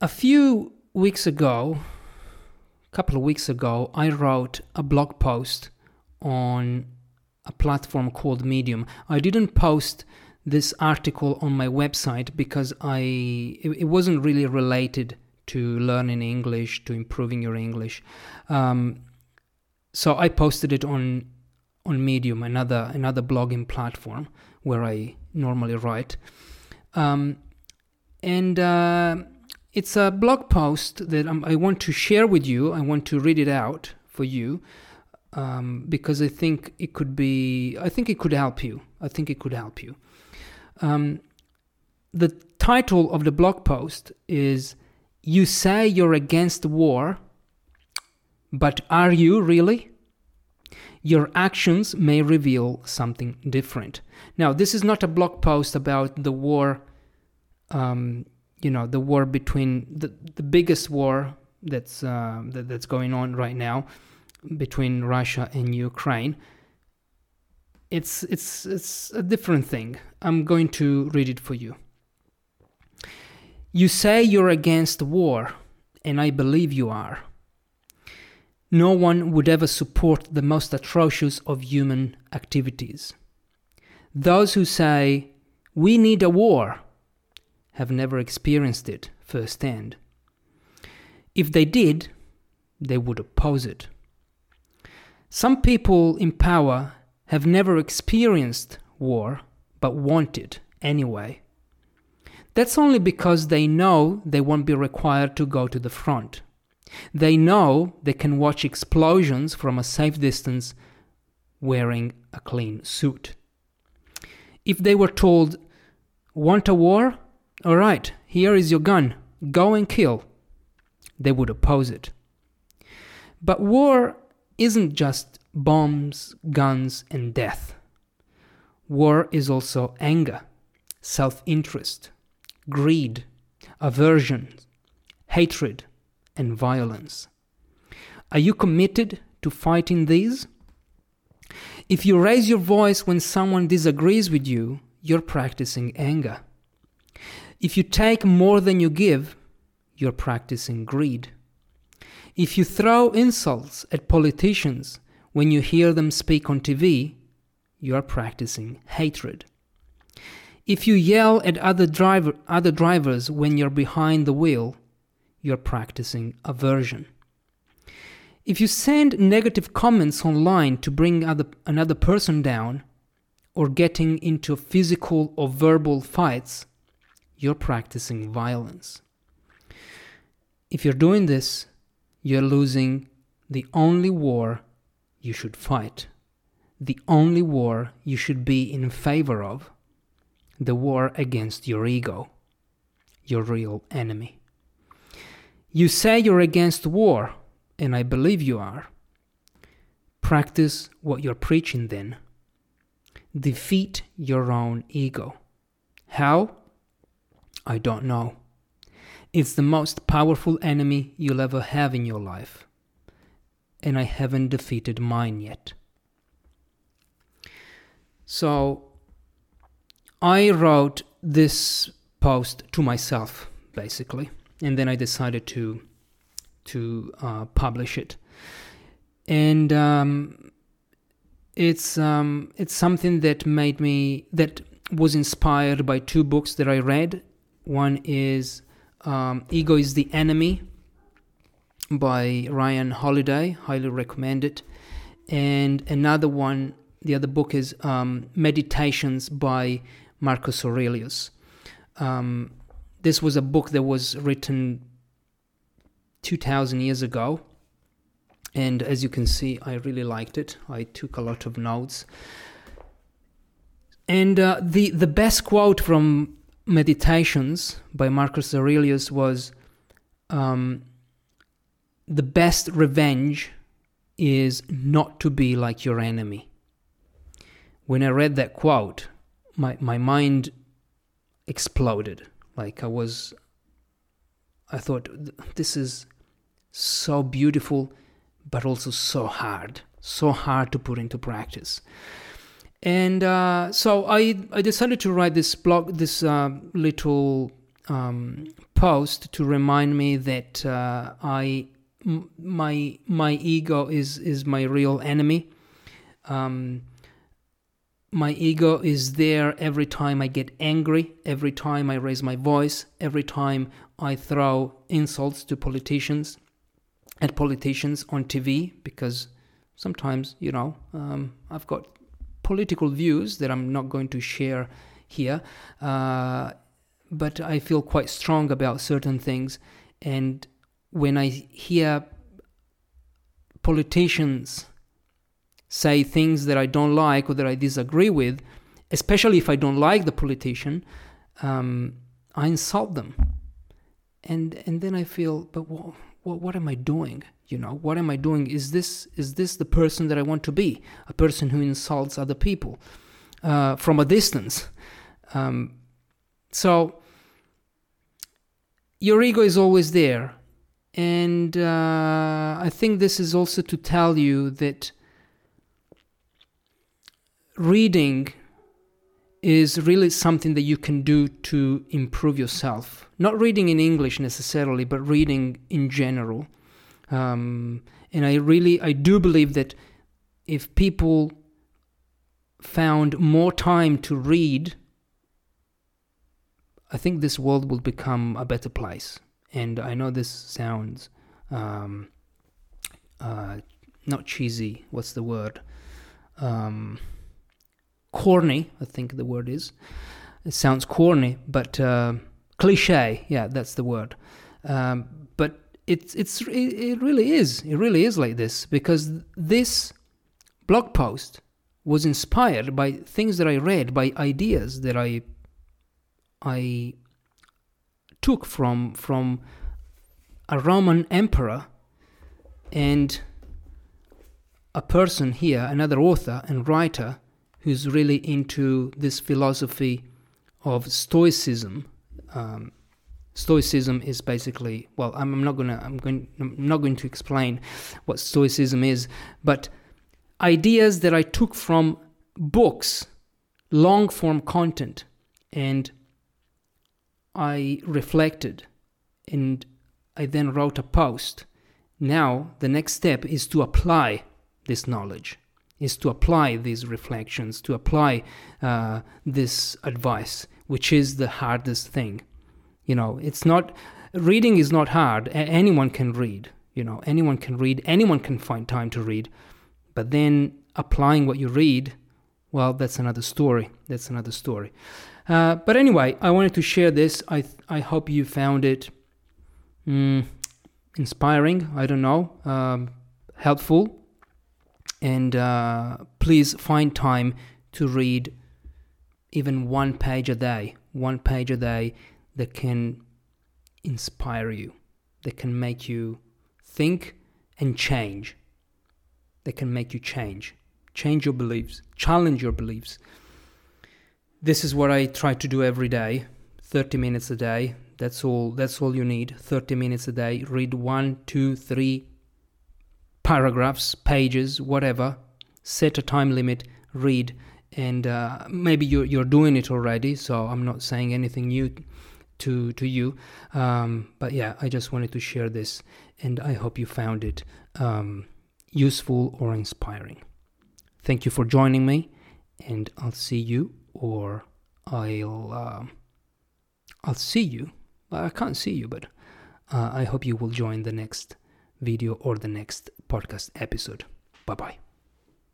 a few weeks ago, a couple of weeks ago, I wrote a blog post on a platform called Medium. I didn't post this article on my website because I it, wasn't really related to learning English, to improving your English. Um, so I posted it on on Medium, another another blogging platform where I normally write, um, and uh, it's a blog post that i want to share with you. I want to read it out for you um, because I think it could be. I think it could help you. I think it could help you. Um, the title of the blog post is "You say you're against war, but are you really?" Your actions may reveal something different. Now, this is not a blog post about the war. Um, you know, the war between the the biggest war that's uh, that, that's going on right now between Russia and Ukraine. It's it's it's a different thing. I'm going to read it for you. You say you're against war, and I believe you are. No one would ever support the most atrocious of human activities. Those who say, we need a war, have never experienced it firsthand. If they did, they would oppose it. Some people in power have never experienced war but want it anyway. That's only because they know they won't be required to go to the front. They know they can watch explosions from a safe distance wearing a clean suit. If they were told, Want a war? Alright, here is your gun, go and kill, they would oppose it. But war isn't just bombs, guns, and death. War is also anger, self interest, greed, aversion, hatred, and violence. Are you committed to fighting these? If you raise your voice when someone disagrees with you, you're practicing anger. If you take more than you give, you're practicing greed. If you throw insults at politicians when you hear them speak on TV, you are practicing hatred. If you yell at other, driver, other drivers when you're behind the wheel, you're practicing aversion. If you send negative comments online to bring other, another person down, or getting into physical or verbal fights, you're practicing violence. If you're doing this, you're losing the only war you should fight, the only war you should be in favor of the war against your ego, your real enemy. You say you're against war, and I believe you are. Practice what you're preaching then. Defeat your own ego. How? I don't know. It's the most powerful enemy you'll ever have in your life. And I haven't defeated mine yet. So, I wrote this post to myself, basically, and then I decided to to uh, publish it. And um, it's um, it's something that made me that was inspired by two books that I read. One is um, Ego is the Enemy by Ryan Holiday, highly recommend it. And another one, the other book is um, Meditations by Marcus Aurelius. Um, this was a book that was written 2000 years ago. And as you can see, I really liked it. I took a lot of notes. And uh, the, the best quote from Meditations by Marcus Aurelius was um, the best revenge is not to be like your enemy. When I read that quote, my, my mind exploded. Like I was, I thought, this is so beautiful, but also so hard, so hard to put into practice. And uh, so I, I decided to write this blog, this uh, little um, post to remind me that uh, I m- my my ego is is my real enemy. Um, my ego is there every time I get angry, every time I raise my voice, every time I throw insults to politicians, at politicians on TV, because sometimes, you know, um, I've got political views that I'm not going to share here, uh, but I feel quite strong about certain things. And when I hear politicians say things that I don't like or that I disagree with, especially if I don't like the politician, um, I insult them, and and then I feel, but what, what what am I doing? You know, what am I doing? Is this is this the person that I want to be? A person who insults other people uh, from a distance. Um, so your ego is always there, and uh, I think this is also to tell you that reading is really something that you can do to improve yourself. Not reading in English necessarily, but reading in general. Um, and I really, I do believe that if people found more time to read, I think this world will become a better place. And I know this sounds um, uh, not cheesy. What's the word? Um, corny, I think the word is. It sounds corny, but uh, cliche. Yeah, that's the word. Um, but it's it's it, really is. It really is like this because this blog post was inspired by things that I read, by ideas that I I took from from a Roman emperor and a person here, another author and writer who's really into this philosophy of Stoicism. Um, Stoicism is basically well, I'm, not gonna I'm going I'm not going to explain what Stoicism is, but ideas that I took from books, long form content, and I reflected, and I then wrote a post. Now the next step is to apply this knowledge is to apply these reflections, to apply uh, this advice, which is the hardest thing. You know, it's not, reading is not hard. Anyone can read, you know, anyone can read, anyone can find time to read. But then applying what you read, well, that's another story. That's another story. Uh, but anyway, I wanted to share this. I, th- I hope you found it mm, inspiring, I don't know, um, helpful and uh, please find time to read even one page a day, one page a day that can inspire you, that can make you think and change, that can make you change, change your beliefs, challenge your beliefs. This is what I try to do every day, 30 minutes a day. That's all. That's all you need. 30 minutes a day. Read one, two, three paragraphs, pages, whatever. Set a time limit, read, and uh, maybe you're you're doing it already. So I'm not saying anything new to to you, um, but yeah, I just wanted to share this, and I hope you found it um, useful or inspiring. Thank you for joining me, and I'll see you, or I'll uh, I'll see you. I can't see you, but uh, I hope you will join the next video or the next podcast episode. Bye bye.